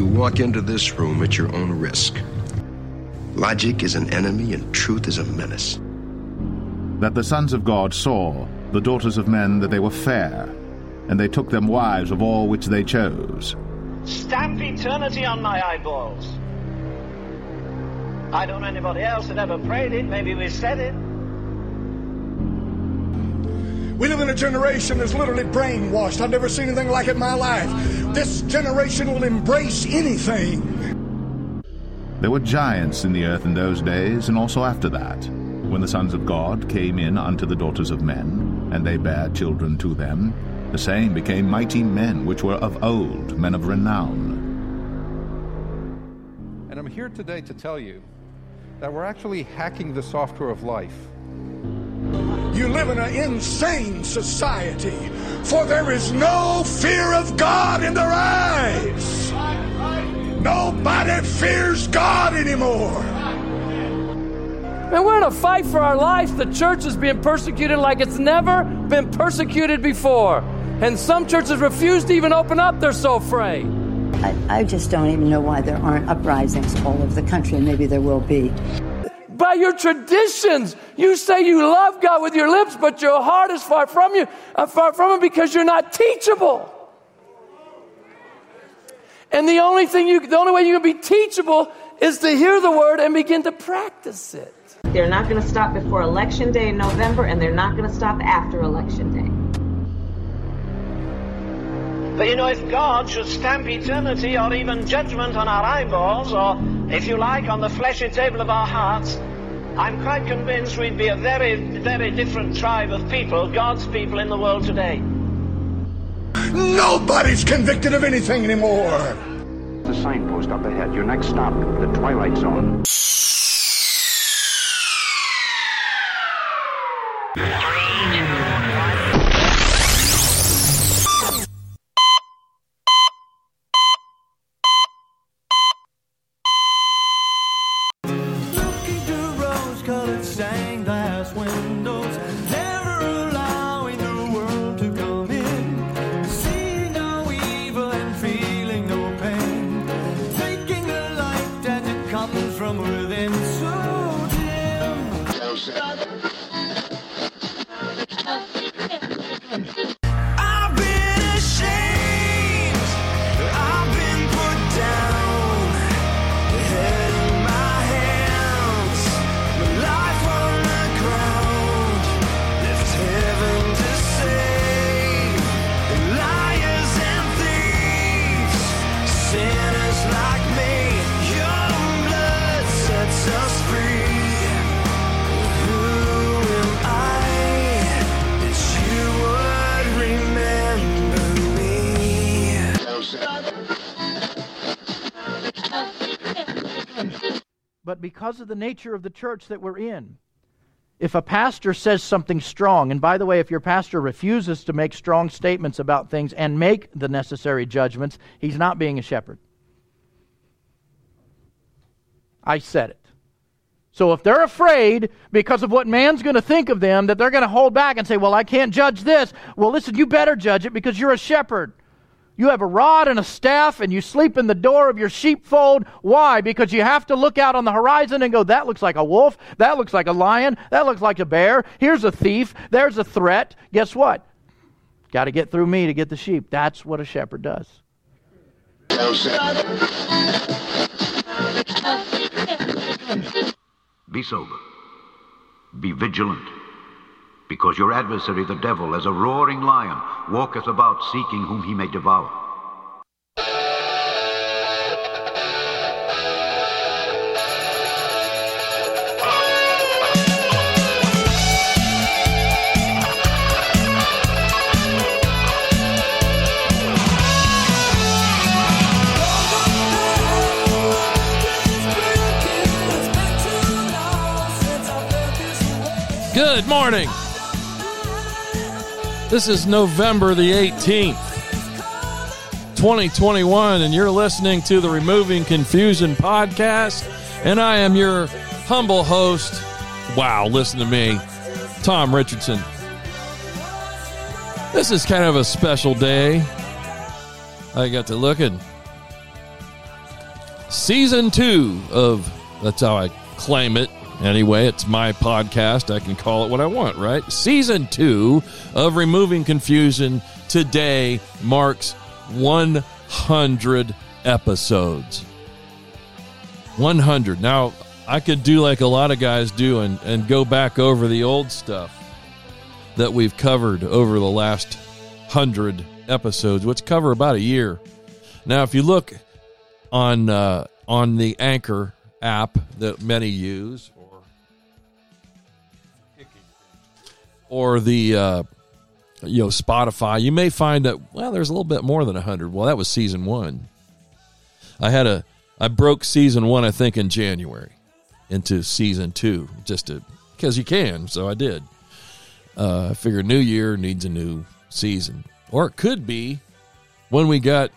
You walk into this room at your own risk. Logic is an enemy and truth is a menace. That the sons of God saw the daughters of men that they were fair, and they took them wives of all which they chose. Stamp eternity on my eyeballs. I don't know anybody else that ever prayed it. Maybe we said it. We live in a generation that's literally brainwashed. I've never seen anything like it in my life. This generation will embrace anything. There were giants in the earth in those days, and also after that, when the sons of God came in unto the daughters of men, and they bare children to them. The same became mighty men which were of old, men of renown. And I'm here today to tell you that we're actually hacking the software of life. You live in an insane society, for there is no fear of God in their eyes. Nobody fears God anymore. Man, we're in a fight for our life. The church is being persecuted like it's never been persecuted before. And some churches refuse to even open up, they're so afraid. I, I just don't even know why there aren't uprisings all over the country, and maybe there will be. By your traditions, you say you love God with your lips, but your heart is far from you, uh, far from Him because you're not teachable. And the only thing you, the only way you can be teachable is to hear the word and begin to practice it. They're not going to stop before election day in November, and they're not going to stop after election day. But you know, if God should stamp eternity or even judgment on our eyeballs, or if you like, on the fleshy table of our hearts, I'm quite convinced we'd be a very, very different tribe of people, God's people in the world today. Nobody's convicted of anything anymore. The signpost up ahead. Your next stop, the Twilight Zone. But because of the nature of the church that we're in, if a pastor says something strong, and by the way, if your pastor refuses to make strong statements about things and make the necessary judgments, he's not being a shepherd. I said it. So if they're afraid because of what man's going to think of them that they're going to hold back and say, well, I can't judge this, well, listen, you better judge it because you're a shepherd. You have a rod and a staff, and you sleep in the door of your sheepfold. Why? Because you have to look out on the horizon and go, that looks like a wolf. That looks like a lion. That looks like a bear. Here's a thief. There's a threat. Guess what? Got to get through me to get the sheep. That's what a shepherd does. Be sober. Be vigilant. Because your adversary, the devil, as a roaring lion, walketh about seeking whom he may devour. Good morning. This is November the 18th, 2021, and you're listening to the Removing Confusion podcast. And I am your humble host. Wow, listen to me, Tom Richardson. This is kind of a special day. I got to look at season two of that's how I claim it. Anyway, it's my podcast. I can call it what I want, right? Season two of Removing Confusion today marks 100 episodes. 100. Now, I could do like a lot of guys do and, and go back over the old stuff that we've covered over the last 100 episodes, which cover about a year. Now, if you look on uh, on the Anchor app that many use, or the uh, you know Spotify, you may find that well, there's a little bit more than hundred. Well, that was season one. I had a I broke season one, I think, in January into season two, just to because you can. So I did. Uh, I figure new year needs a new season, or it could be when we got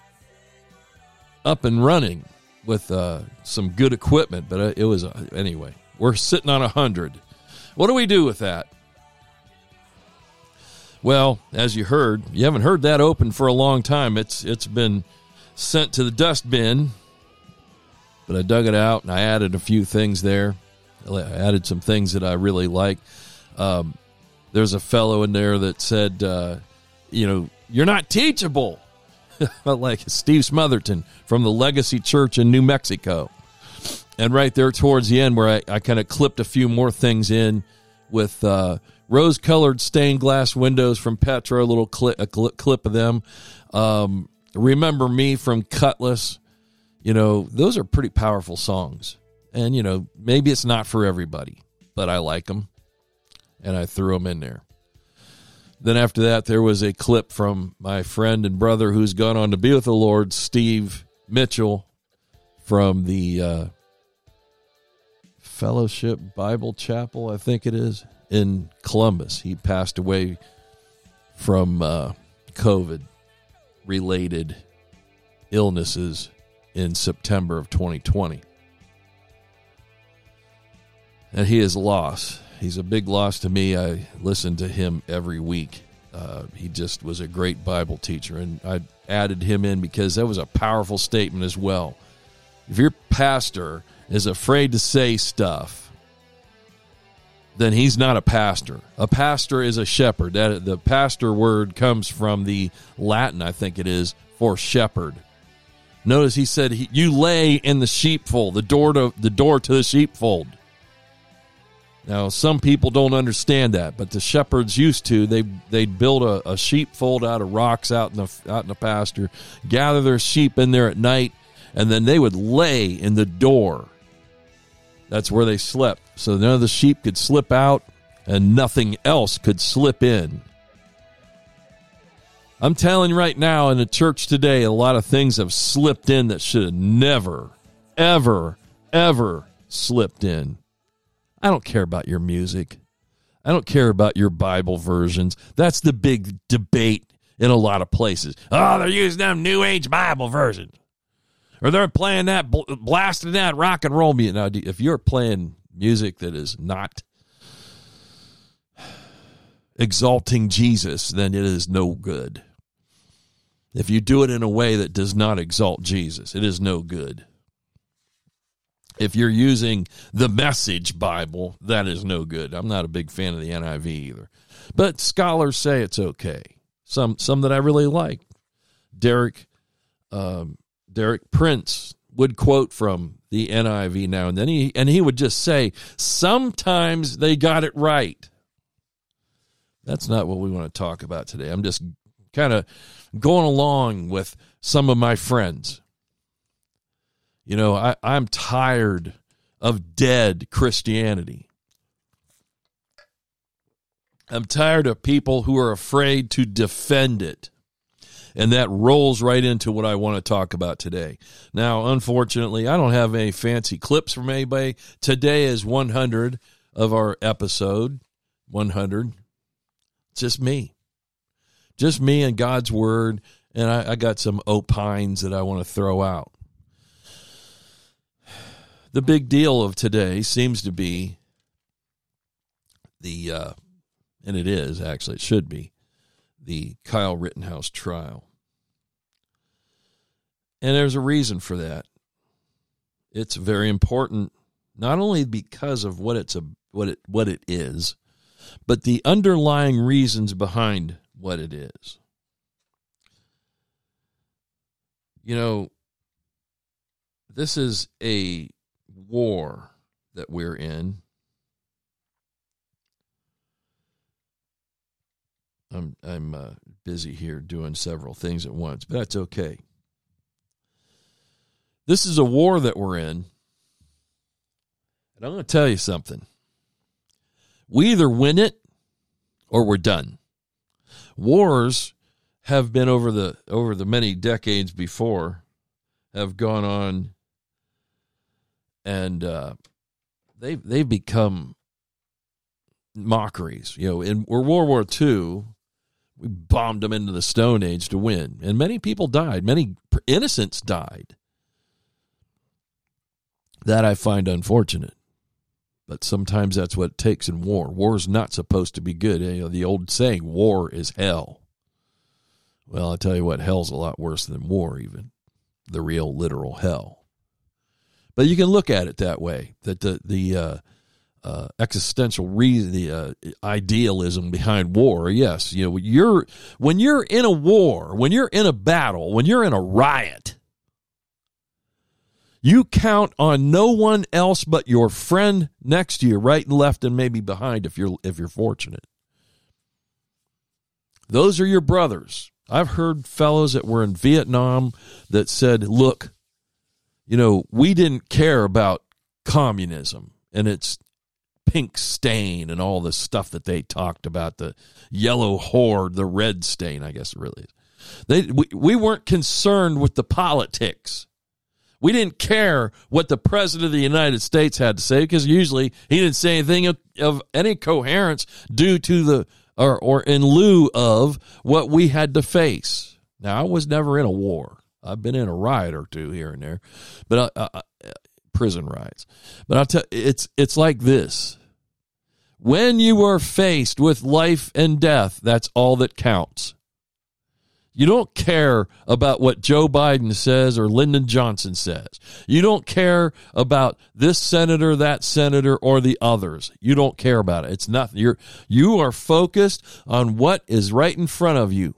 up and running with uh, some good equipment. But uh, it was uh, anyway. We're sitting on a hundred. What do we do with that? Well, as you heard, you haven't heard that open for a long time. It's it's been sent to the dust bin, but I dug it out and I added a few things there. I added some things that I really like. Um, there's a fellow in there that said, uh, you know, you're not teachable. like Steve Smothermon from the Legacy Church in New Mexico. And right there towards the end, where I, I kind of clipped a few more things in with uh, rose colored stained glass windows from Petra, a little clip, a cl- clip of them. Um, Remember Me from Cutlass. You know, those are pretty powerful songs. And, you know, maybe it's not for everybody, but I like them. And I threw them in there. Then after that, there was a clip from my friend and brother who's gone on to be with the Lord, Steve Mitchell, from the uh, Fellowship Bible Chapel, I think it is, in Columbus. He passed away from uh, COVID related illnesses in September of 2020. And he is lost. He's a big loss to me. I listen to him every week. Uh, he just was a great Bible teacher, and I added him in because that was a powerful statement as well. If your pastor is afraid to say stuff, then he's not a pastor. A pastor is a shepherd. That the pastor word comes from the Latin, I think it is, for shepherd. Notice he said, "You lay in the sheepfold, the door to the door to the sheepfold." Now, some people don't understand that, but the shepherds used to. They they'd build a, a sheepfold out of rocks out in the out in the pasture, gather their sheep in there at night, and then they would lay in the door. That's where they slept, so none of the sheep could slip out, and nothing else could slip in. I'm telling you right now, in the church today, a lot of things have slipped in that should have never, ever, ever slipped in. I don't care about your music. I don't care about your Bible versions. That's the big debate in a lot of places. Oh, they're using them New Age Bible versions. Or they're playing that, blasting that rock and roll music. Now, if you're playing music that is not exalting Jesus, then it is no good. If you do it in a way that does not exalt Jesus, it is no good. If you're using the Message Bible, that is no good. I'm not a big fan of the NIV either. But scholars say it's okay. Some some that I really like. Derek um, Derek Prince would quote from the NIV now and then. He and he would just say, sometimes they got it right. That's not what we want to talk about today. I'm just kind of going along with some of my friends. You know, I, I'm tired of dead Christianity. I'm tired of people who are afraid to defend it. And that rolls right into what I want to talk about today. Now, unfortunately, I don't have any fancy clips from anybody. Today is 100 of our episode. 100. It's just me. Just me and God's word. And I, I got some opines that I want to throw out. The big deal of today seems to be the, uh, and it is actually, it should be, the Kyle Rittenhouse trial. And there's a reason for that. It's very important, not only because of what it's a what it what it is, but the underlying reasons behind what it is. You know, this is a war that we're in. I'm I'm uh, busy here doing several things at once, but that's okay. This is a war that we're in. And I'm going to tell you something. We either win it or we're done. Wars have been over the over the many decades before have gone on and uh, they've they've become mockeries. You know, in World War II, we bombed them into the Stone Age to win, and many people died. Many innocents died. That I find unfortunate. But sometimes that's what it takes in war. War is not supposed to be good. You know, the old saying, war is hell. Well, I'll tell you what, hell's a lot worse than war, even the real literal hell. But you can look at it that way that the, the uh, uh, existential reason, the uh, idealism behind war. Yes, you know, you're when you're in a war, when you're in a battle, when you're in a riot, you count on no one else but your friend next to you, right and left, and maybe behind if you're if you're fortunate. Those are your brothers. I've heard fellows that were in Vietnam that said, "Look, you know, we didn't care about communism and its pink stain and all the stuff that they talked about the yellow horde, the red stain, I guess it really is. They we, we weren't concerned with the politics. We didn't care what the president of the United States had to say because usually he didn't say anything of, of any coherence due to the or or in lieu of what we had to face. Now I was never in a war. I've been in a riot or two here and there, but uh, uh, prison riots. But I'll tell it's it's like this. When you are faced with life and death, that's all that counts. You don't care about what Joe Biden says or Lyndon Johnson says. You don't care about this senator, that senator, or the others. You don't care about it. It's nothing. You're you are focused on what is right in front of you.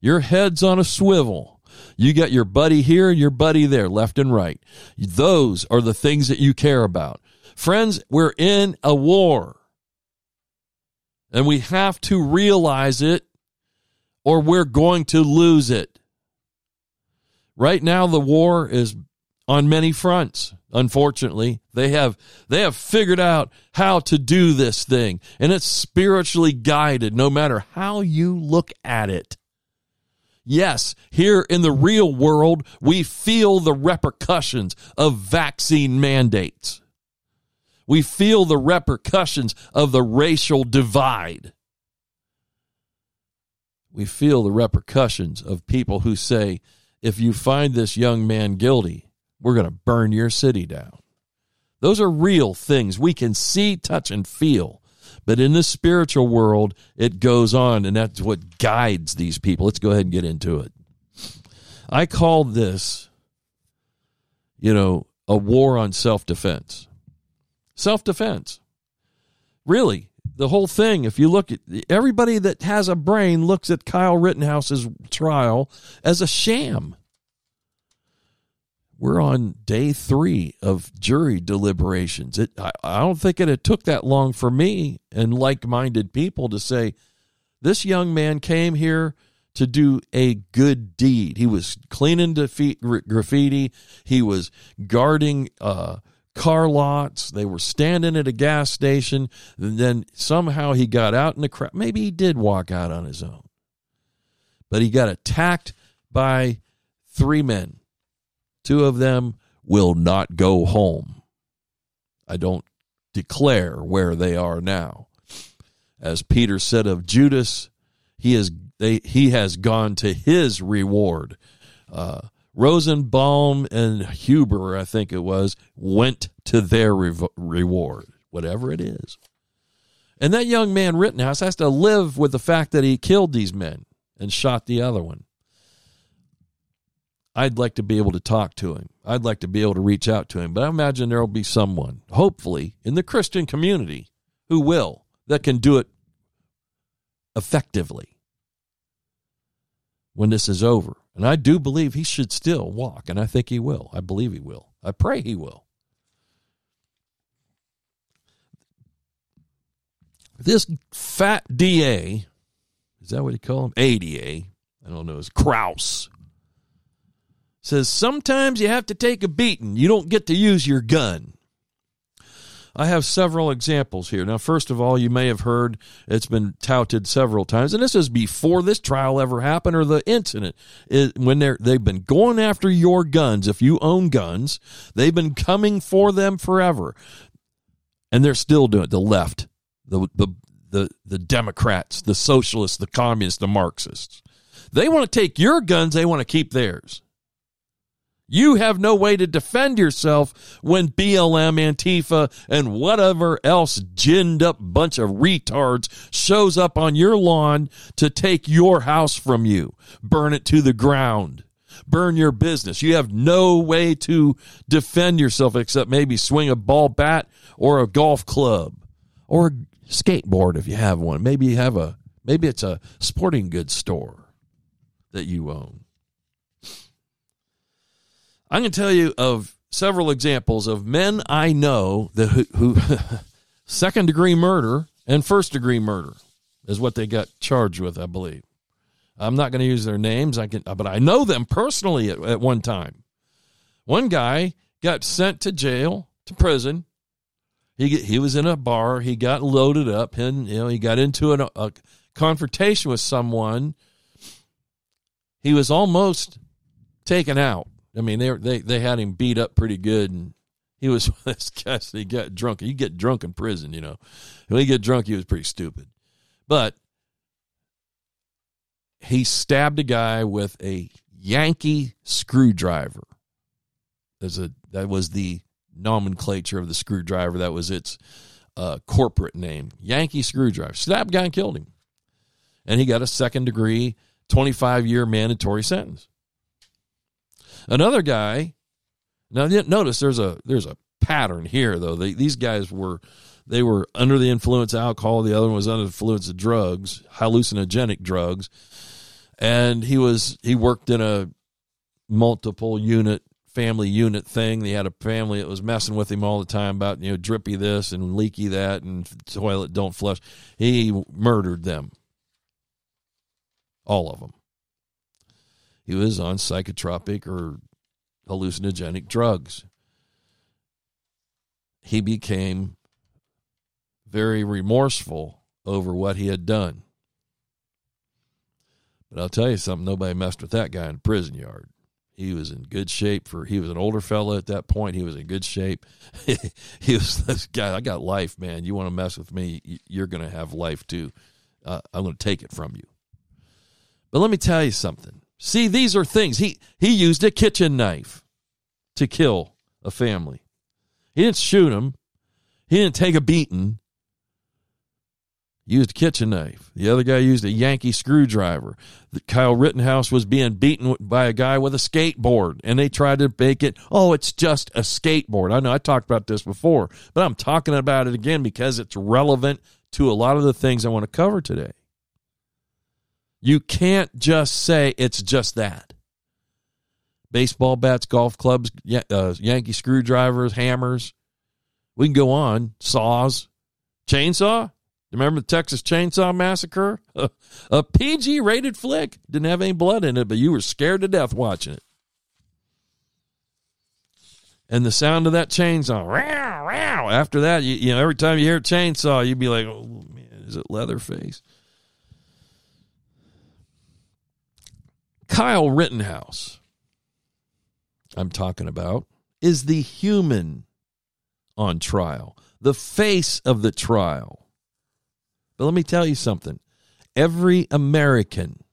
Your head's on a swivel. You got your buddy here and your buddy there, left and right. Those are the things that you care about. Friends, we're in a war. And we have to realize it or we're going to lose it. Right now the war is on many fronts. Unfortunately, they have they have figured out how to do this thing and it's spiritually guided no matter how you look at it. Yes, here in the real world, we feel the repercussions of vaccine mandates. We feel the repercussions of the racial divide we feel the repercussions of people who say, if you find this young man guilty, we're going to burn your city down. Those are real things we can see, touch, and feel. But in the spiritual world, it goes on, and that's what guides these people. Let's go ahead and get into it. I call this, you know, a war on self defense. Self defense. Really, the whole thing, if you look at everybody that has a brain, looks at Kyle Rittenhouse's trial as a sham. We're on day three of jury deliberations. It, I, I don't think it, it took that long for me and like minded people to say, this young man came here to do a good deed. He was cleaning graffiti, he was guarding uh, car lots. They were standing at a gas station. And then somehow he got out in the crowd. Maybe he did walk out on his own. But he got attacked by three men. Two of them will not go home. I don't declare where they are now. As Peter said of Judas, he is they, he has gone to his reward. Uh, Rosenbaum and Huber, I think it was, went to their re- reward, whatever it is. And that young man, Rittenhouse, has to live with the fact that he killed these men and shot the other one. I'd like to be able to talk to him. I'd like to be able to reach out to him. But I imagine there will be someone, hopefully, in the Christian community who will, that can do it effectively when this is over. And I do believe he should still walk, and I think he will. I believe he will. I pray he will. This fat DA, is that what you call him? ADA, I don't know, is Kraus. Says sometimes you have to take a beating. You don't get to use your gun. I have several examples here. Now, first of all, you may have heard it's been touted several times, and this is before this trial ever happened or the incident. It, when they're they've been going after your guns, if you own guns, they've been coming for them forever, and they're still doing it. The left, the the the the Democrats, the socialists, the communists, the Marxists, they want to take your guns. They want to keep theirs. You have no way to defend yourself when BLM, Antifa, and whatever else ginned up bunch of retards shows up on your lawn to take your house from you, burn it to the ground, burn your business. You have no way to defend yourself except maybe swing a ball bat or a golf club or a skateboard if you have one. Maybe you have a maybe it's a sporting goods store that you own. I'm going to tell you of several examples of men I know that who, who second degree murder and first degree murder is what they got charged with, I believe. I'm not going to use their names, I can, but I know them personally at, at one time. One guy got sent to jail, to prison. He he was in a bar. He got loaded up, and you know he got into an, a confrontation with someone. He was almost taken out. I mean, they they they had him beat up pretty good, and he was this guy. He got drunk. You get drunk in prison, you know. When he get drunk, he was pretty stupid, but he stabbed a guy with a Yankee screwdriver. As a that was the nomenclature of the screwdriver. That was its uh, corporate name, Yankee screwdriver. Stabbed guy and killed him, and he got a second degree, twenty five year mandatory sentence. Another guy. Now notice there's a there's a pattern here though. They, these guys were they were under the influence of alcohol. The other one was under the influence of drugs, hallucinogenic drugs, and he was he worked in a multiple unit family unit thing. They had a family that was messing with him all the time about you know drippy this and leaky that and toilet don't flush. He murdered them, all of them he was on psychotropic or hallucinogenic drugs. He became very remorseful over what he had done. But I'll tell you something, nobody messed with that guy in the prison yard. He was in good shape for he was an older fella at that point. He was in good shape. he was this guy, I got life, man. You want to mess with me, you're going to have life too. Uh, I'm going to take it from you. But let me tell you something. See, these are things. He he used a kitchen knife to kill a family. He didn't shoot him. He didn't take a beating. Used a kitchen knife. The other guy used a Yankee screwdriver. Kyle Rittenhouse was being beaten by a guy with a skateboard, and they tried to make it, oh, it's just a skateboard. I know I talked about this before, but I'm talking about it again because it's relevant to a lot of the things I want to cover today. You can't just say it's just that. Baseball bats, golf clubs, uh, Yankee screwdrivers, hammers. We can go on. Saws, chainsaw. Remember the Texas Chainsaw Massacre? a PG rated flick. Didn't have any blood in it, but you were scared to death watching it. And the sound of that chainsaw, row, row. After that, you, you know, every time you hear a chainsaw, you'd be like, oh, man, is it Leatherface? Kyle Rittenhouse, I'm talking about, is the human on trial, the face of the trial. But let me tell you something. Every American,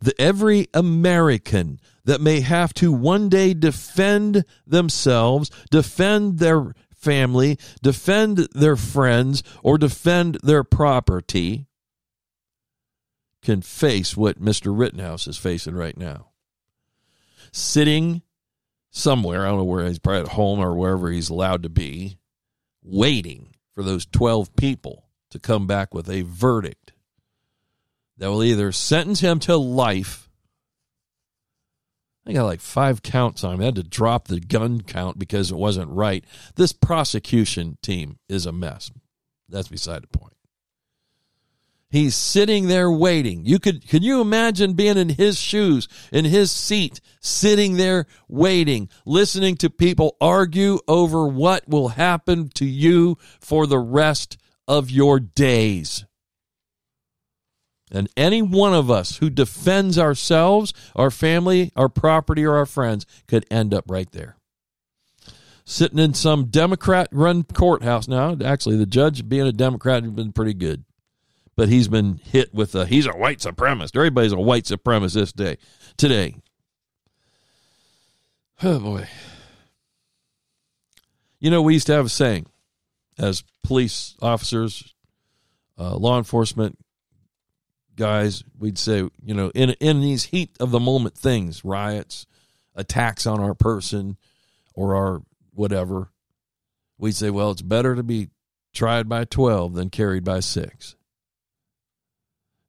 the every American that may have to one day defend themselves, defend their family, defend their friends, or defend their property can face what Mr. Rittenhouse is facing right now. sitting somewhere. I don't know where he's probably at home or wherever he's allowed to be, waiting for those 12 people to come back with a verdict that will either sentence him to life. I got like five counts on him. I had to drop the gun count because it wasn't right. This prosecution team is a mess. That's beside the point. He's sitting there waiting. You could can you imagine being in his shoes, in his seat, sitting there waiting, listening to people argue over what will happen to you for the rest of your days. And any one of us who defends ourselves, our family, our property, or our friends could end up right there. Sitting in some Democrat run courthouse now. Actually, the judge, being a Democrat, has been pretty good but he's been hit with a he's a white supremacist. Everybody's a white supremacist day today. Oh boy. You know, we used to have a saying as police officers, uh, law enforcement guys, we'd say, you know, in in these heat of the moment things, riots, attacks on our person or our whatever, we'd say, well, it's better to be tried by 12 than carried by 6.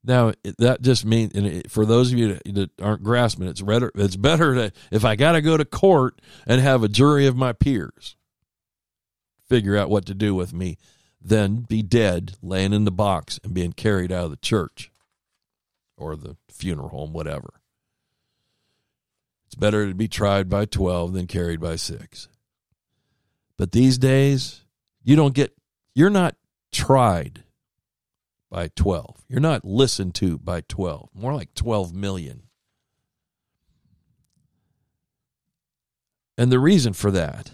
Now that just means, and for those of you that aren't grasping, it's better. It's better to if I got to go to court and have a jury of my peers figure out what to do with me, than be dead, laying in the box, and being carried out of the church or the funeral home, whatever. It's better to be tried by twelve than carried by six. But these days, you don't get. You're not tried by 12. You're not listened to by 12, more like 12 million. And the reason for that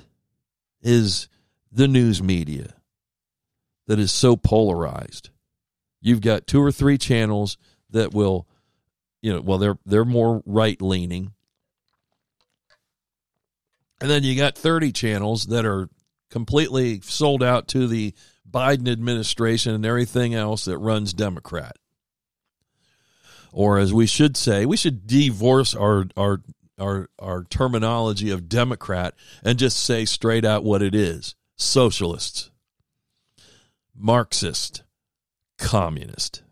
is the news media that is so polarized. You've got two or three channels that will, you know, well, they're they're more right leaning. And then you got 30 channels that are completely sold out to the Biden administration and everything else that runs Democrat. Or as we should say, we should divorce our our our our terminology of Democrat and just say straight out what it is. Socialists. Marxist. Communist.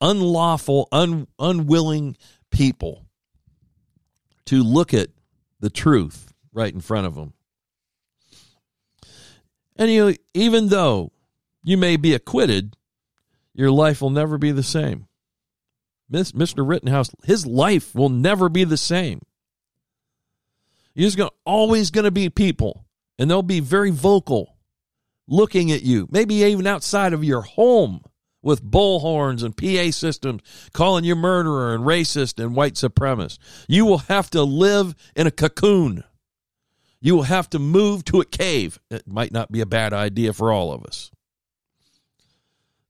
Unlawful, un, unwilling people to look at the truth right in front of them and you, even though you may be acquitted, your life will never be the same. Mr. Rittenhouse, his life will never be the same. There's gonna, always going to be people, and they'll be very vocal, looking at you, maybe even outside of your home with bullhorns and PA systems, calling you murderer and racist and white supremacist. You will have to live in a cocoon you will have to move to a cave. It might not be a bad idea for all of us.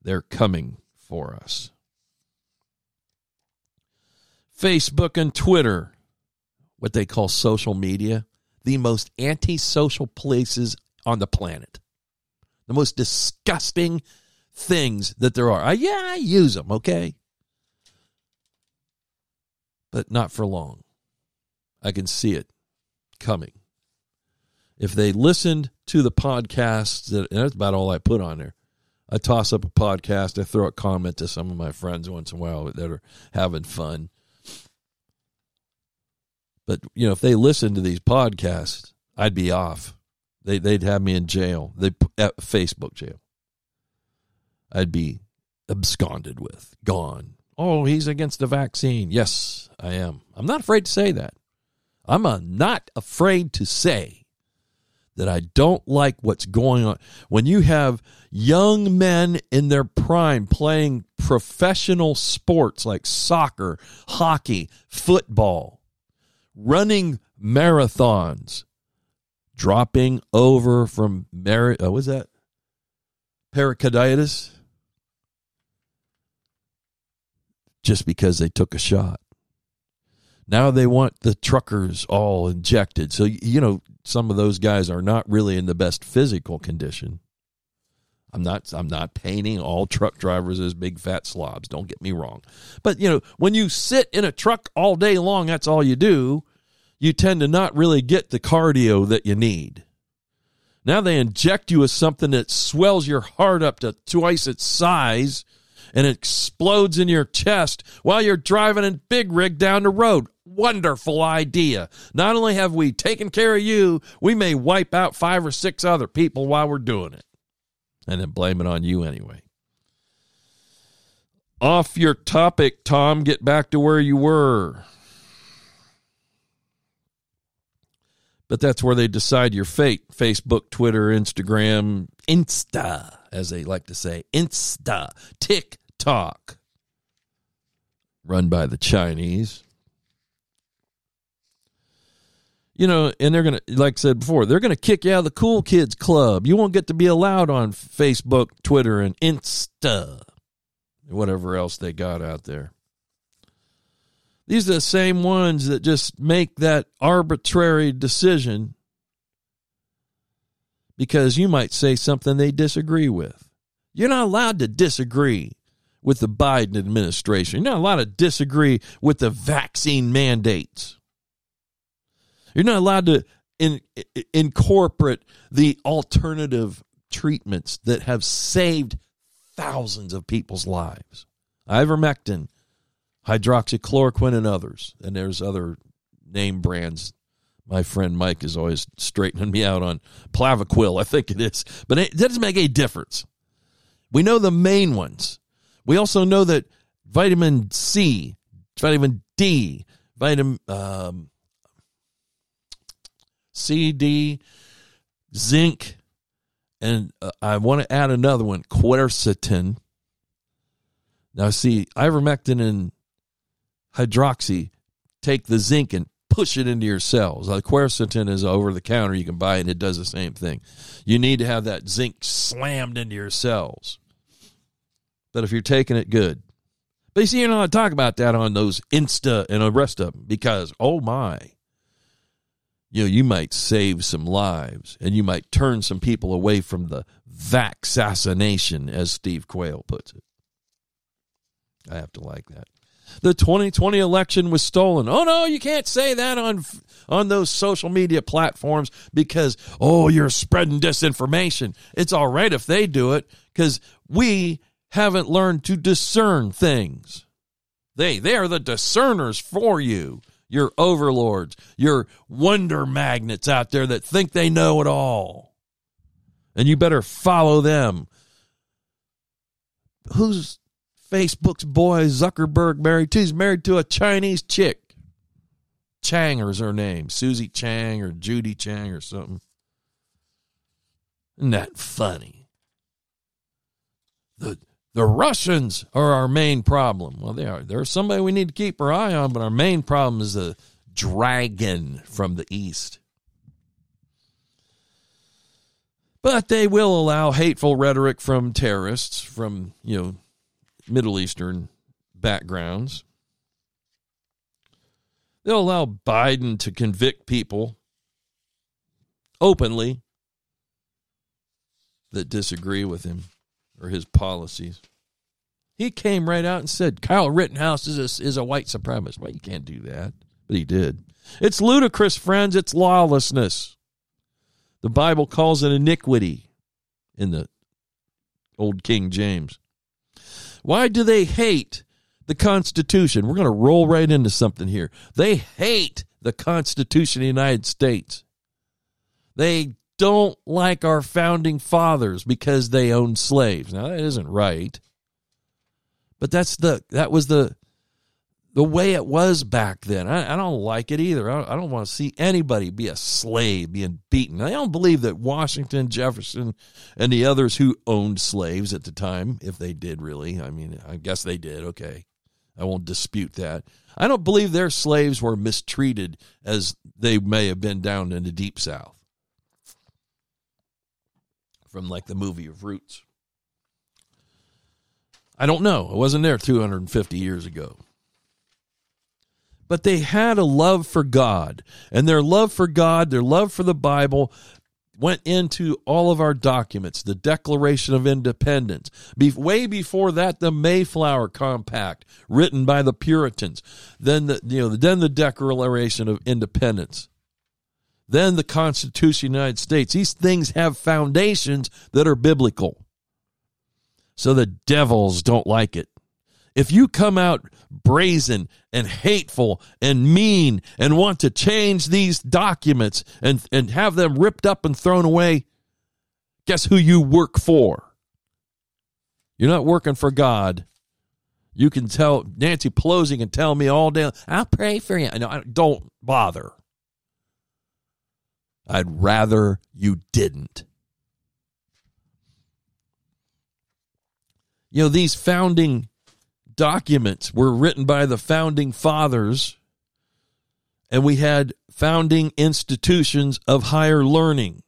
They're coming for us. Facebook and Twitter, what they call social media, the most antisocial places on the planet. The most disgusting things that there are. I, yeah, I use them, okay? But not for long. I can see it coming if they listened to the podcast that that's about all I put on there. I toss up a podcast, I throw a comment to some of my friends once in a while that are having fun. But you know, if they listened to these podcasts, I'd be off. They they'd have me in jail. They Facebook jail. I'd be absconded with, gone. Oh, he's against the vaccine. Yes, I am. I'm not afraid to say that. I'm a, not afraid to say that I don't like what's going on. When you have young men in their prime playing professional sports like soccer, hockey, football, running marathons, dropping over from mar- oh, uh, was that pericarditis just because they took a shot. Now they want the truckers all injected. So, you know, some of those guys are not really in the best physical condition. I'm not I'm not painting all truck drivers as big fat slobs, don't get me wrong. But, you know, when you sit in a truck all day long, that's all you do, you tend to not really get the cardio that you need. Now they inject you with something that swells your heart up to twice its size and it explodes in your chest while you're driving a big rig down the road. Wonderful idea. Not only have we taken care of you, we may wipe out five or six other people while we're doing it. And then blame it on you anyway. Off your topic, Tom. Get back to where you were. But that's where they decide your fate. Facebook, Twitter, Instagram, Insta, as they like to say. Insta, TikTok. Run by the Chinese. You know, and they're going to, like I said before, they're going to kick you out of the cool kids club. You won't get to be allowed on Facebook, Twitter, and Insta, whatever else they got out there. These are the same ones that just make that arbitrary decision because you might say something they disagree with. You're not allowed to disagree with the Biden administration. You're not allowed to disagree with the vaccine mandates. You're not allowed to in, incorporate the alternative treatments that have saved thousands of people's lives. Ivermectin, hydroxychloroquine, and others. And there's other name brands. My friend Mike is always straightening me out on Plaviquil, I think it is. But it doesn't make any difference. We know the main ones. We also know that vitamin C, vitamin D, vitamin um, C, D, zinc, and uh, I want to add another one, quercetin. Now, see, ivermectin and hydroxy take the zinc and push it into your cells. Like quercetin is over the counter; you can buy it, and it does the same thing. You need to have that zinc slammed into your cells. But if you're taking it good, but you see, you're not talk about that on those Insta and the rest of them because, oh my, you know, you might save some lives and you might turn some people away from the vaccassination, as Steve Quayle puts it. I have to like that. The 2020 election was stolen. Oh no, you can't say that on on those social media platforms because oh, you're spreading disinformation. It's all right if they do it cuz we haven't learned to discern things. They they are the discerners for you. Your overlords, your wonder magnets out there that think they know it all. And you better follow them. Who's Facebook's boy Zuckerberg married to? He's married to a Chinese chick. Chang is her name. Susie Chang or Judy Chang or something. Isn't that funny? The the Russians are our main problem. Well, they are. They're somebody we need to keep our eye on, but our main problem is the dragon from the east. But they will allow hateful rhetoric from terrorists from, you know, Middle Eastern backgrounds. They'll allow Biden to convict people openly that disagree with him or his policies. He came right out and said Kyle Rittenhouse is a, is a white supremacist. Well, you can't do that, but he did. It's ludicrous, friends. It's lawlessness. The Bible calls it iniquity in the old King James. Why do they hate the Constitution? We're going to roll right into something here. They hate the Constitution of the United States. They don't like our founding fathers because they owned slaves. Now that isn't right. But that's the that was the the way it was back then. I, I don't like it either. I, I don't want to see anybody be a slave being beaten. I don't believe that Washington, Jefferson, and the others who owned slaves at the time, if they did really, I mean, I guess they did. Okay, I won't dispute that. I don't believe their slaves were mistreated as they may have been down in the deep south from like the movie of Roots. I don't know. I wasn't there 250 years ago. But they had a love for God, and their love for God, their love for the Bible, went into all of our documents, the Declaration of Independence, be, way before that, the Mayflower Compact, written by the Puritans, then the you know then the Declaration of Independence, then the Constitution of the United States. These things have foundations that are biblical, so the devils don't like it. If you come out brazen and hateful and mean and want to change these documents and, and have them ripped up and thrown away, guess who you work for? You're not working for God. You can tell Nancy Pelosi can tell me all day, I'll pray for you. No, don't bother. I'd rather you didn't. You know, these founding documents were written by the founding fathers, and we had founding institutions of higher learning.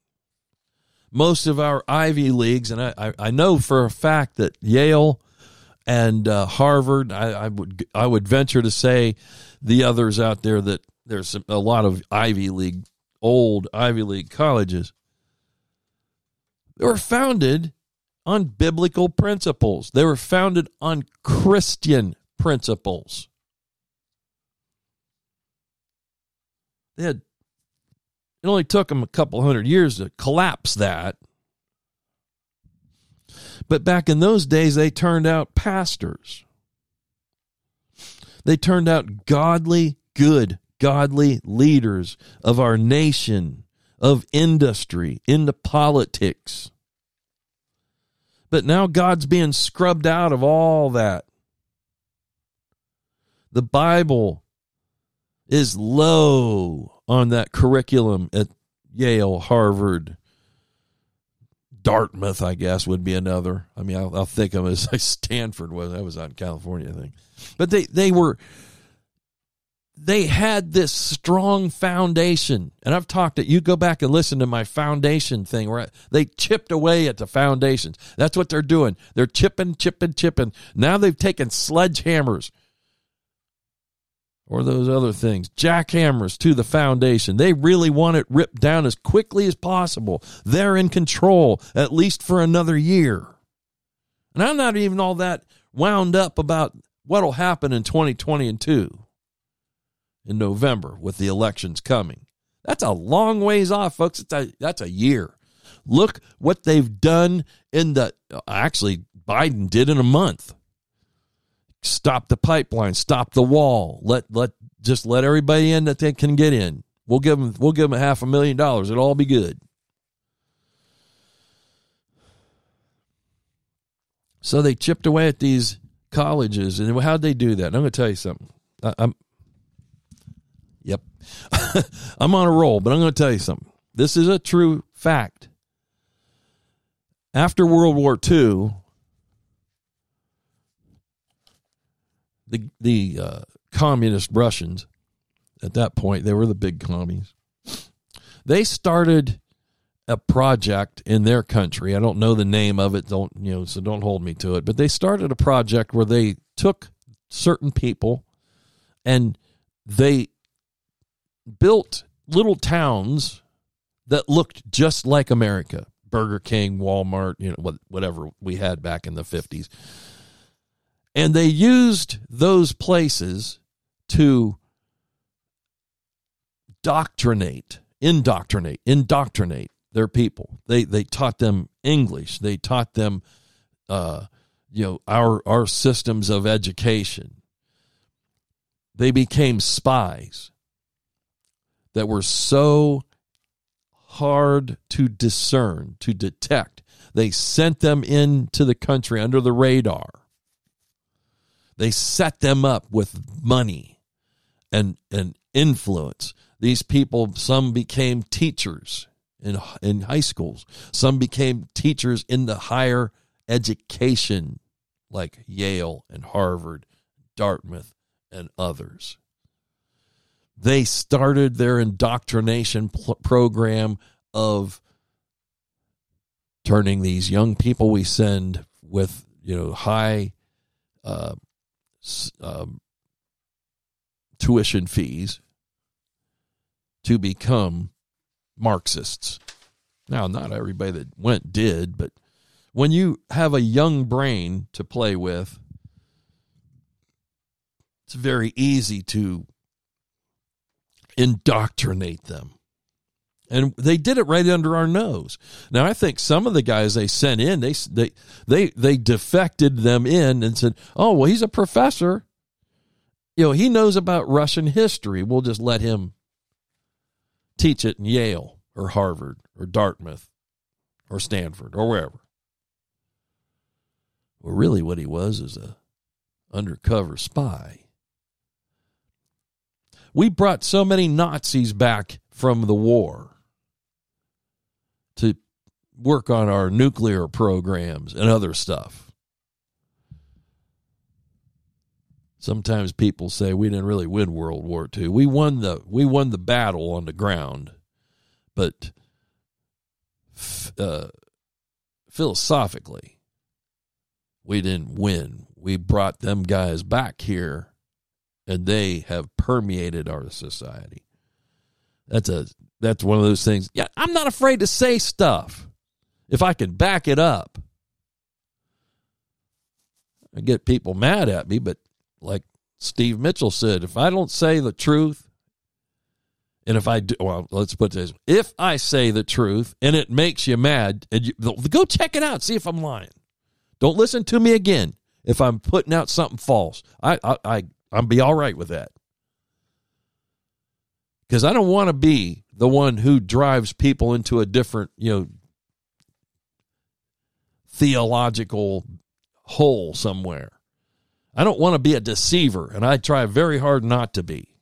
Most of our Ivy Leagues, and I, I know for a fact that Yale and uh, Harvard, I, I, would I would venture to say the others out there that there's a lot of Ivy League, old Ivy League colleges. They were founded on biblical principles. They were founded on Christian principles. They had it only took them a couple hundred years to collapse that. But back in those days, they turned out pastors. They turned out godly, good, godly leaders of our nation, of industry, into politics. But now God's being scrubbed out of all that. The Bible is low on that curriculum at Yale, Harvard, Dartmouth, I guess, would be another. I mean, I'll, I'll think of it as like Stanford was. That was out in California, I think. But they, they were they had this strong foundation. And I've talked that you go back and listen to my foundation thing where they chipped away at the foundations. That's what they're doing. They're chipping, chipping, chipping. Now they've taken sledgehammers or those other things, jackhammers to the foundation. They really want it ripped down as quickly as possible. They're in control, at least for another year. And I'm not even all that wound up about what'll happen in 2020 and 2 in November with the elections coming. That's a long ways off, folks. It's a, that's a year. Look what they've done in the actually Biden did in a month. Stop the pipeline, stop the wall. Let let just let everybody in that they can get in. We'll give them we'll give them a half a million dollars. It'll all be good. So they chipped away at these colleges, and how'd they do that? And I'm going to tell you something. I, I'm Yep. I'm on a roll, but I'm going to tell you something. This is a true fact. After World War II, the the uh, communist Russians, at that point, they were the big commies. They started a project in their country. I don't know the name of it. Don't you know? So don't hold me to it. But they started a project where they took certain people and they built little towns that looked just like America. Burger King, Walmart, you know, whatever we had back in the 50s. And they used those places to doctrinate, indoctrinate, indoctrinate their people. They they taught them English. They taught them uh, you know, our our systems of education. They became spies that were so hard to discern, to detect. They sent them into the country under the radar. They set them up with money and, and influence. These people, some became teachers in, in high schools, some became teachers in the higher education, like Yale and Harvard, Dartmouth, and others they started their indoctrination pl- program of turning these young people we send with you know high uh, um, tuition fees to become Marxists. Now, not everybody that went did, but when you have a young brain to play with, it's very easy to indoctrinate them. And they did it right under our nose. Now I think some of the guys they sent in, they they they they defected them in and said, "Oh, well, he's a professor. You know, he knows about Russian history. We'll just let him teach it in Yale or Harvard or Dartmouth or Stanford or wherever." Well, really, what he was is a undercover spy. We brought so many Nazis back from the war to work on our nuclear programs and other stuff. Sometimes people say we didn't really win World War II. We won the we won the battle on the ground, but uh, philosophically, we didn't win. We brought them guys back here, and they have permeated our society. That's a that's one of those things. Yeah, I'm not afraid to say stuff if I can back it up. I get people mad at me, but like Steve Mitchell said, if I don't say the truth, and if I do, well, let's put this: if I say the truth and it makes you mad, and you, go check it out, see if I'm lying. Don't listen to me again if I'm putting out something false. I I, I I'm be all right with that because I don't want to be the one who drives people into a different, you know, theological hole somewhere. I don't want to be a deceiver, and I try very hard not to be.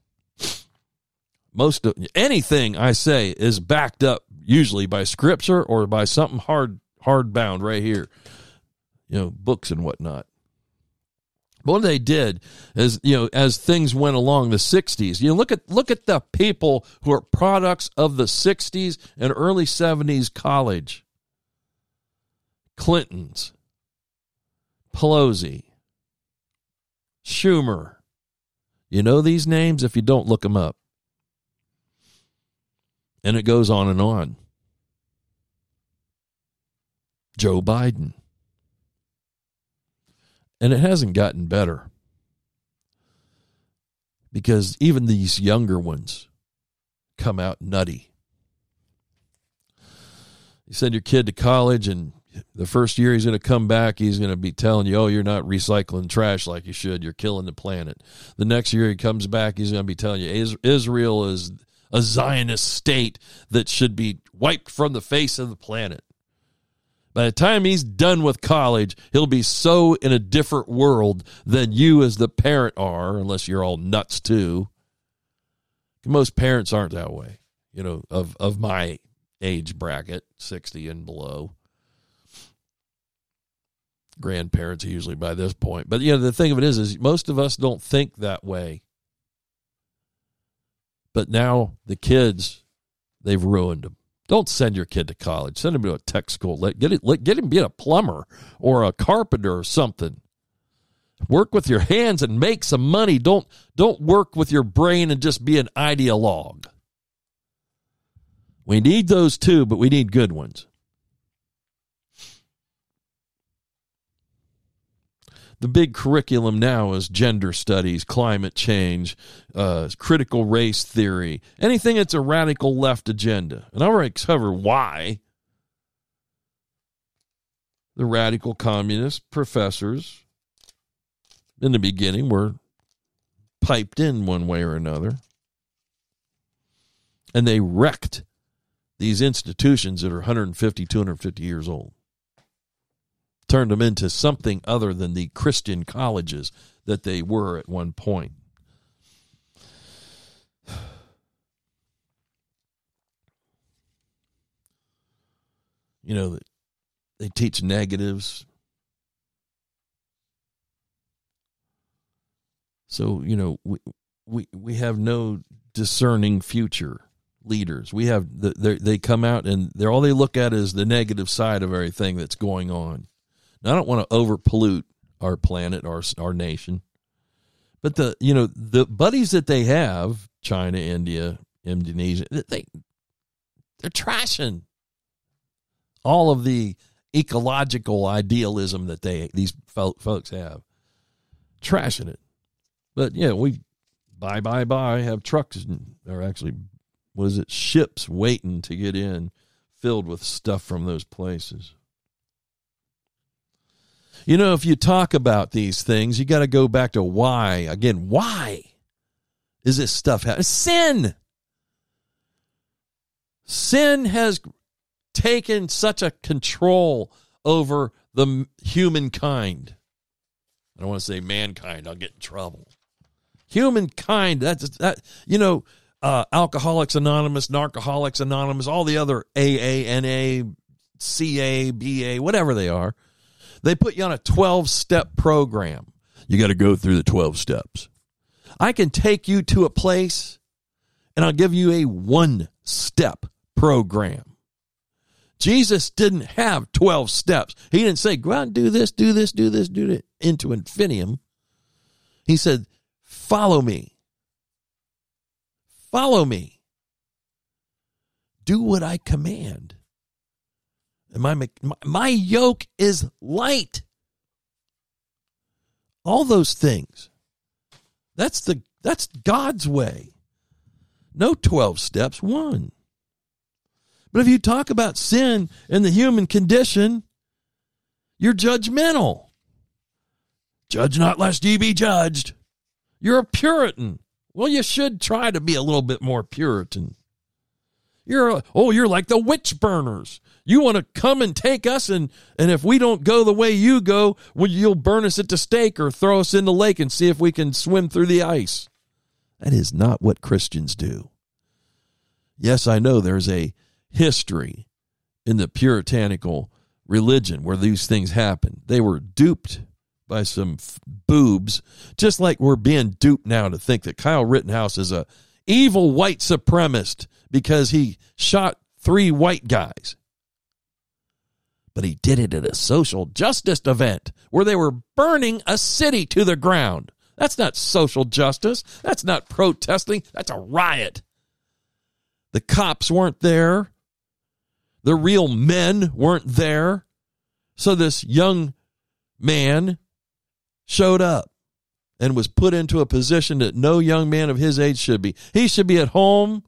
Most of anything I say is backed up usually by scripture or by something hard hard bound right here. You know, books and whatnot. What they did is, you know, as things went along the '60s, you know, look at look at the people who are products of the '60s and early '70s college. Clinton's, Pelosi, Schumer. You know these names if you don't look them up. And it goes on and on. Joe Biden. And it hasn't gotten better. Because even these younger ones come out nutty. You send your kid to college, and the first year he's going to come back, he's going to be telling you, oh, you're not recycling trash like you should. You're killing the planet. The next year he comes back, he's going to be telling you, Israel is a Zionist state that should be wiped from the face of the planet. By the time he's done with college, he'll be so in a different world than you as the parent are, unless you're all nuts too. Most parents aren't that way, you know, of, of my age bracket, 60 and below. Grandparents usually by this point. But you know, the thing of it is, is most of us don't think that way. But now the kids, they've ruined them. Don't send your kid to college. Send him to a tech school. Let get it. Let, get him be a plumber or a carpenter or something. Work with your hands and make some money. Don't don't work with your brain and just be an ideologue. We need those too, but we need good ones. The big curriculum now is gender studies, climate change, uh, critical race theory, anything that's a radical left agenda. And I already covered why the radical communist professors in the beginning were piped in one way or another. And they wrecked these institutions that are 150, 250 years old turned them into something other than the Christian colleges that they were at one point. You know, they teach negatives. So, you know, we, we, we have no discerning future leaders. We have the, they come out and they're all they look at is the negative side of everything that's going on. Now, I don't want to overpollute our planet, our our nation, but the you know the buddies that they have, China, India, Indonesia, they they're trashing all of the ecological idealism that they these folks have, trashing it. But yeah, we buy, buy, buy, have trucks or actually, what is it, ships waiting to get in, filled with stuff from those places. You know, if you talk about these things, you got to go back to why. Again, why is this stuff happening? Sin. Sin has taken such a control over the humankind. I don't want to say mankind, I'll get in trouble. Humankind, that's that you know, uh, Alcoholics Anonymous, Narcoholics Anonymous, all the other AA, NA, CA, BA, whatever they are. They put you on a 12 step program. You got to go through the 12 steps. I can take you to a place and I'll give you a one step program. Jesus didn't have 12 steps. He didn't say, go out and do this, do this, do this, do it into infinitum. He said, follow me. Follow me. Do what I command. My, my yoke is light. All those things. That's the that's God's way. No 12 steps, one. But if you talk about sin and the human condition, you're judgmental. Judge not lest ye be judged. You're a Puritan. Well, you should try to be a little bit more Puritan. You're oh, you're like the witch burners. You want to come and take us, and and if we don't go the way you go, well, you'll burn us at the stake or throw us in the lake and see if we can swim through the ice. That is not what Christians do. Yes, I know there's a history in the puritanical religion where these things happen. They were duped by some f- boobs, just like we're being duped now to think that Kyle Rittenhouse is a evil white supremacist because he shot three white guys. But he did it at a social justice event where they were burning a city to the ground. That's not social justice. That's not protesting. That's a riot. The cops weren't there. The real men weren't there. So this young man showed up and was put into a position that no young man of his age should be. He should be at home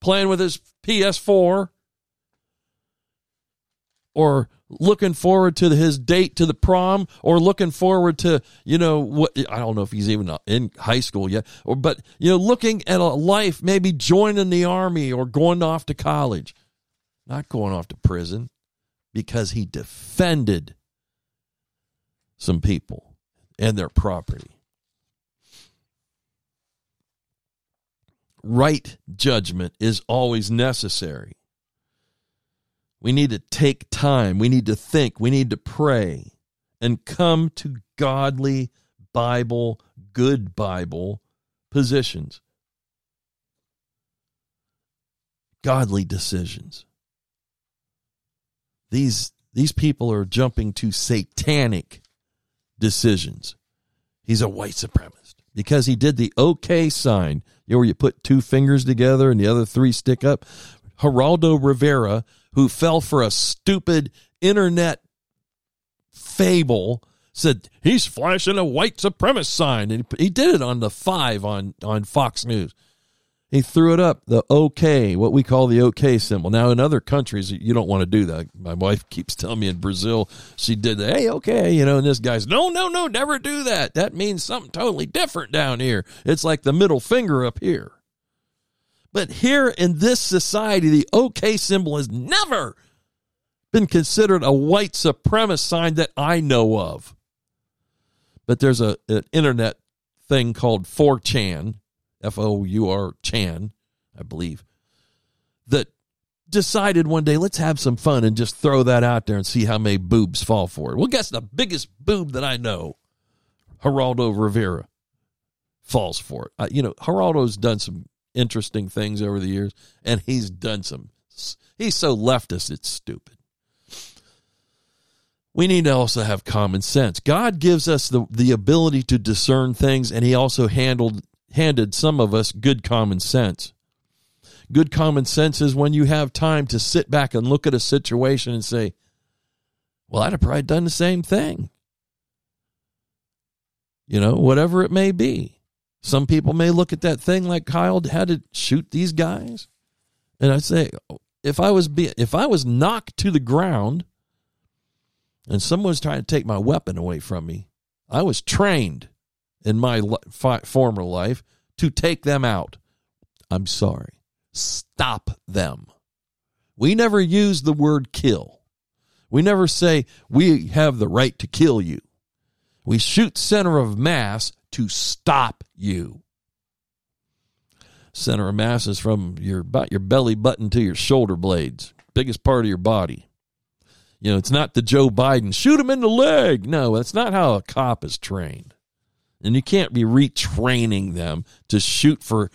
playing with his PS4 or looking forward to his date to the prom or looking forward to you know what I don't know if he's even in high school yet or but you know looking at a life maybe joining the army or going off to college not going off to prison because he defended some people and their property right judgment is always necessary we need to take time. We need to think. We need to pray and come to godly Bible, good Bible positions. Godly decisions. These these people are jumping to satanic decisions. He's a white supremacist because he did the okay sign, you know, where you put two fingers together and the other three stick up. Geraldo Rivera who fell for a stupid internet fable said he's flashing a white supremacist sign and he did it on the 5 on on Fox News. He threw it up the OK, what we call the OK symbol. Now in other countries you don't want to do that. My wife keeps telling me in Brazil she did that. Hey, okay, you know, and this guy's no, no, no, never do that. That means something totally different down here. It's like the middle finger up here. But here in this society, the OK symbol has never been considered a white supremacist sign that I know of. But there's a an internet thing called 4chan, F O U R Chan, I believe, that decided one day let's have some fun and just throw that out there and see how many boobs fall for it. Well, guess the biggest boob that I know, Geraldo Rivera, falls for it. Uh, you know, Geraldo's done some interesting things over the years, and he's done some. He's so leftist, it's stupid. We need to also have common sense. God gives us the, the ability to discern things, and He also handled handed some of us good common sense. Good common sense is when you have time to sit back and look at a situation and say, well, I'd have probably done the same thing. You know, whatever it may be. Some people may look at that thing like Kyle had to shoot these guys. And I say, if I was be, if I was knocked to the ground and someone was trying to take my weapon away from me, I was trained in my fi- former life to take them out. I'm sorry. Stop them. We never use the word kill. We never say we have the right to kill you. We shoot center of mass to stop you. Center of mass is from your about your belly button to your shoulder blades, biggest part of your body. You know, it's not the Joe Biden shoot him in the leg. No, that's not how a cop is trained. And you can't be retraining them to shoot for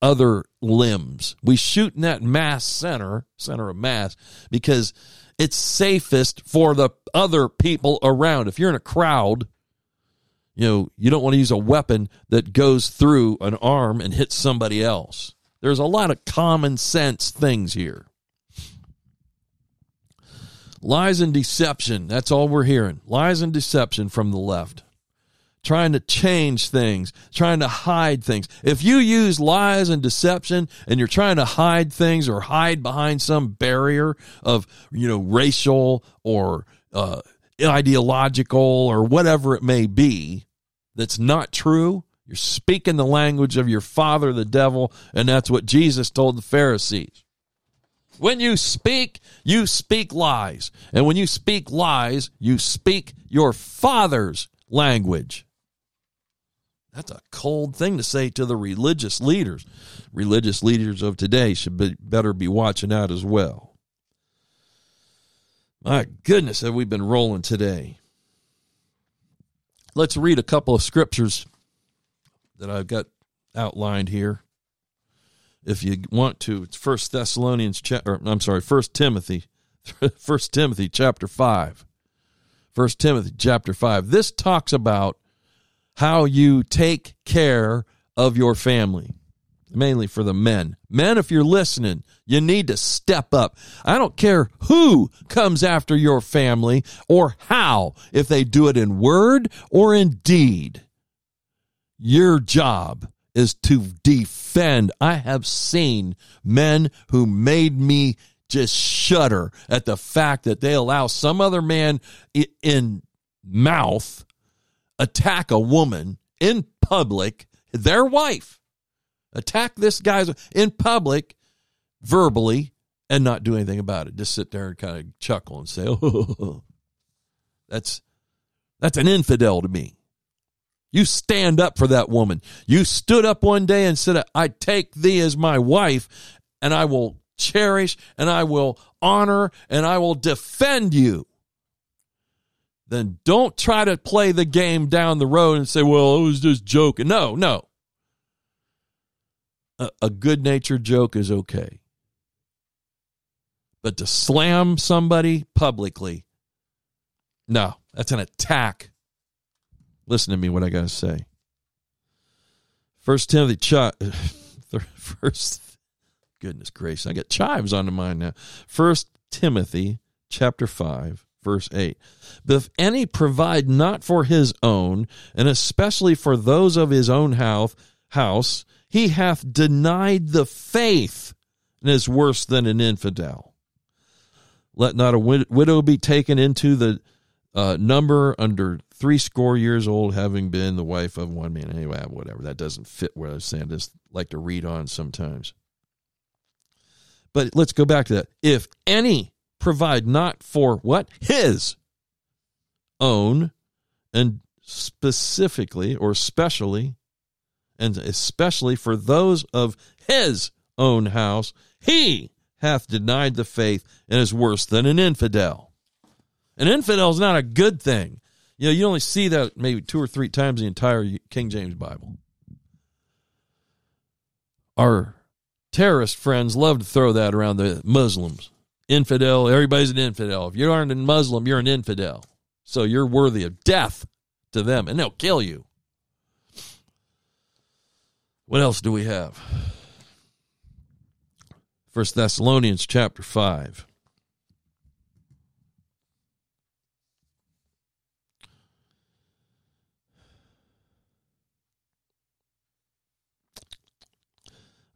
other limbs. We shoot in that mass center, center of mass, because it's safest for the other people around. If you're in a crowd, you know, you don't want to use a weapon that goes through an arm and hits somebody else. There's a lot of common sense things here. Lies and deception. That's all we're hearing. Lies and deception from the left. Trying to change things, trying to hide things. If you use lies and deception and you're trying to hide things or hide behind some barrier of, you know, racial or uh, ideological or whatever it may be that's not true, you're speaking the language of your father, the devil, and that's what Jesus told the Pharisees. When you speak, you speak lies. And when you speak lies, you speak your father's language. That's a cold thing to say to the religious leaders. Religious leaders of today should be, better be watching out as well. My goodness, have we been rolling today? Let's read a couple of scriptures that I've got outlined here if you want to it's first thessalonians chapter i'm sorry first timothy first timothy chapter 5 first timothy chapter 5 this talks about how you take care of your family mainly for the men. Men if you're listening you need to step up. I don't care who comes after your family or how if they do it in word or in deed. Your job is to defend. I have seen men who made me just shudder at the fact that they allow some other man in mouth attack a woman in public, their wife, attack this guy's in public verbally and not do anything about it. Just sit there and kind of chuckle and say, "Oh, that's that's an infidel to me." You stand up for that woman. You stood up one day and said, I take thee as my wife, and I will cherish, and I will honor, and I will defend you. Then don't try to play the game down the road and say, well, it was just joking. No, no. A, a good natured joke is okay. But to slam somebody publicly, no, that's an attack Listen to me what I got to say. First Timothy, ch- first, goodness gracious, I got chives on the mind now. First Timothy chapter 5, verse 8. But if any provide not for his own, and especially for those of his own house, he hath denied the faith and is worse than an infidel. Let not a widow be taken into the uh, number under three score years old, having been the wife of one man. Anyway, whatever. That doesn't fit what I was saying. I just like to read on sometimes. But let's go back to that. If any provide not for what? His own, and specifically or specially, and especially for those of his own house, he hath denied the faith and is worse than an infidel. An infidel is not a good thing. You know, you only see that maybe two or three times in the entire King James Bible. Our terrorist friends love to throw that around the Muslims. Infidel, everybody's an infidel. If you aren't a Muslim, you're an infidel. So you're worthy of death to them, and they'll kill you. What else do we have? First Thessalonians chapter 5.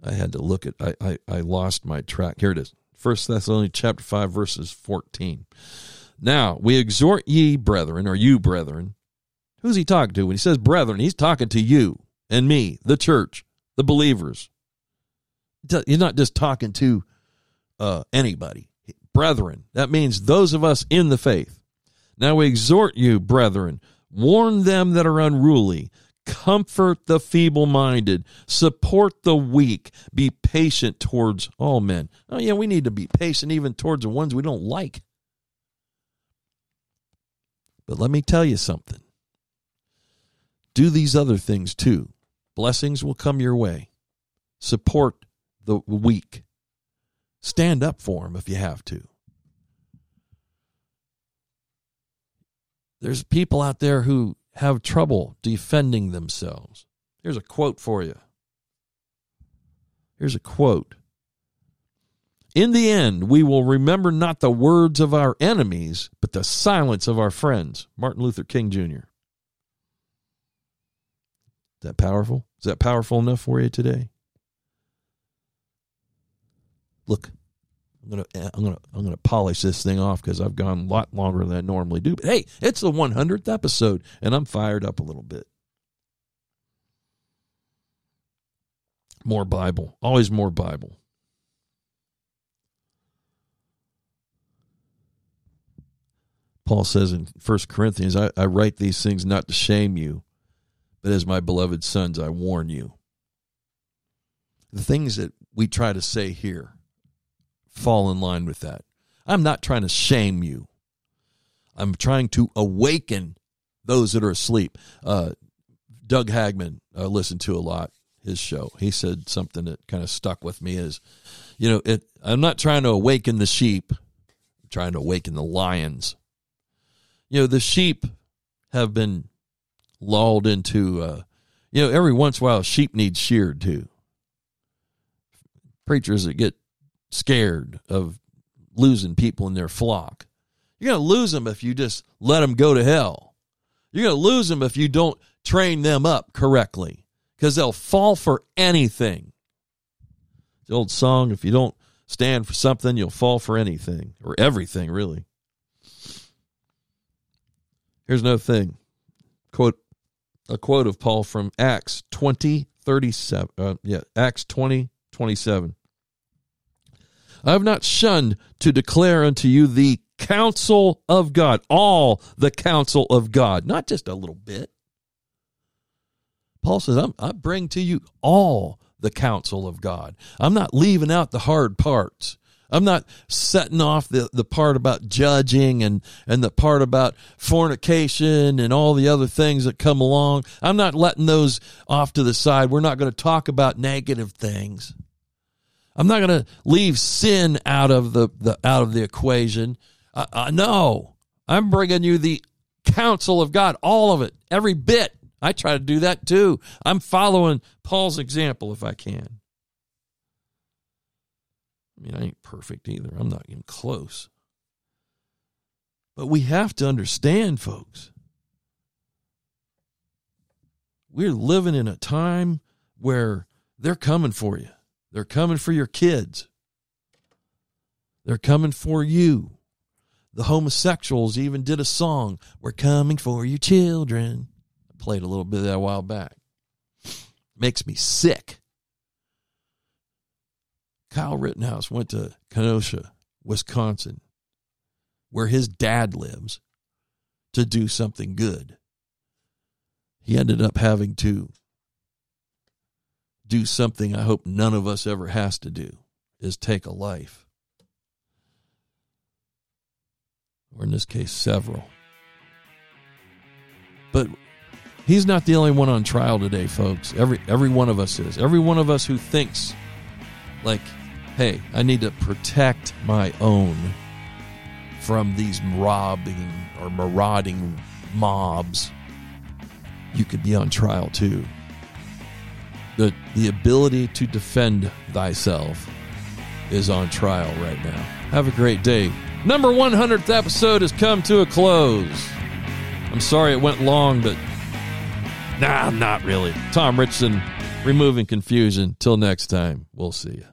I had to look at I, I, I lost my track. Here it is. First Thessalonians chapter five, verses fourteen. Now we exhort ye, brethren, or you brethren. Who's he talking to? When he says brethren, he's talking to you and me, the church, the believers. He's not just talking to uh, anybody. Brethren. That means those of us in the faith. Now we exhort you, brethren, warn them that are unruly, comfort the feeble minded, support the weak, be patient towards all men. Oh, yeah, we need to be patient even towards the ones we don't like. But let me tell you something do these other things too. Blessings will come your way. Support the weak. Stand up for them if you have to. There's people out there who have trouble defending themselves. Here's a quote for you. Here's a quote. In the end, we will remember not the words of our enemies, but the silence of our friends. Martin Luther King Jr. Is that powerful? Is that powerful enough for you today? Look, I'm gonna eh, I'm gonna I'm gonna polish this thing off because I've gone a lot longer than I normally do. But hey, it's the 100th episode, and I'm fired up a little bit. More Bible, always more Bible. Paul says in 1 Corinthians, I, I write these things not to shame you, but as my beloved sons, I warn you. The things that we try to say here fall in line with that. I'm not trying to shame you. I'm trying to awaken those that are asleep. Uh, Doug Hagmann, I listened to a lot his show. He said something that kind of stuck with me is, you know, it. I'm not trying to awaken the sheep. I'm trying to awaken the lions. You know, the sheep have been lulled into, uh, you know, every once in a while, sheep needs sheared too. Preachers that get scared of losing people in their flock. You're going to lose them if you just let them go to hell. You're going to lose them if you don't train them up correctly because they'll fall for anything. The old song, if you don't stand for something, you'll fall for anything or everything, really. Here's another thing. Quote a quote of Paul from Acts 20 37 uh, yeah, Acts 20 27. I have not shunned to declare unto you the counsel of God, all the counsel of God, not just a little bit. Paul says, I bring to you all the counsel of God. I'm not leaving out the hard parts. I'm not setting off the, the part about judging and, and the part about fornication and all the other things that come along. I'm not letting those off to the side. We're not going to talk about negative things. I'm not going to leave sin out of the, the out of the equation. Uh, uh, no, I'm bringing you the counsel of God, all of it, every bit. I try to do that too. I'm following Paul's example if I can. I mean, I ain't perfect either. I'm not even close. But we have to understand, folks. We're living in a time where they're coming for you. They're coming for your kids. They're coming for you. The homosexuals even did a song, We're coming for you, children. I played a little bit of that a while back. Makes me sick. Kyle Rittenhouse went to Kenosha, Wisconsin, where his dad lives, to do something good. He ended up having to do something I hope none of us ever has to do is take a life. Or in this case, several. But he's not the only one on trial today, folks. Every every one of us is. Every one of us who thinks like, hey, I need to protect my own from these robbing or marauding mobs. You could be on trial too the the ability to defend thyself is on trial right now. Have a great day. Number 100th episode has come to a close. I'm sorry it went long, but nah, not really. Tom Richardson removing confusion. Till next time, we'll see you.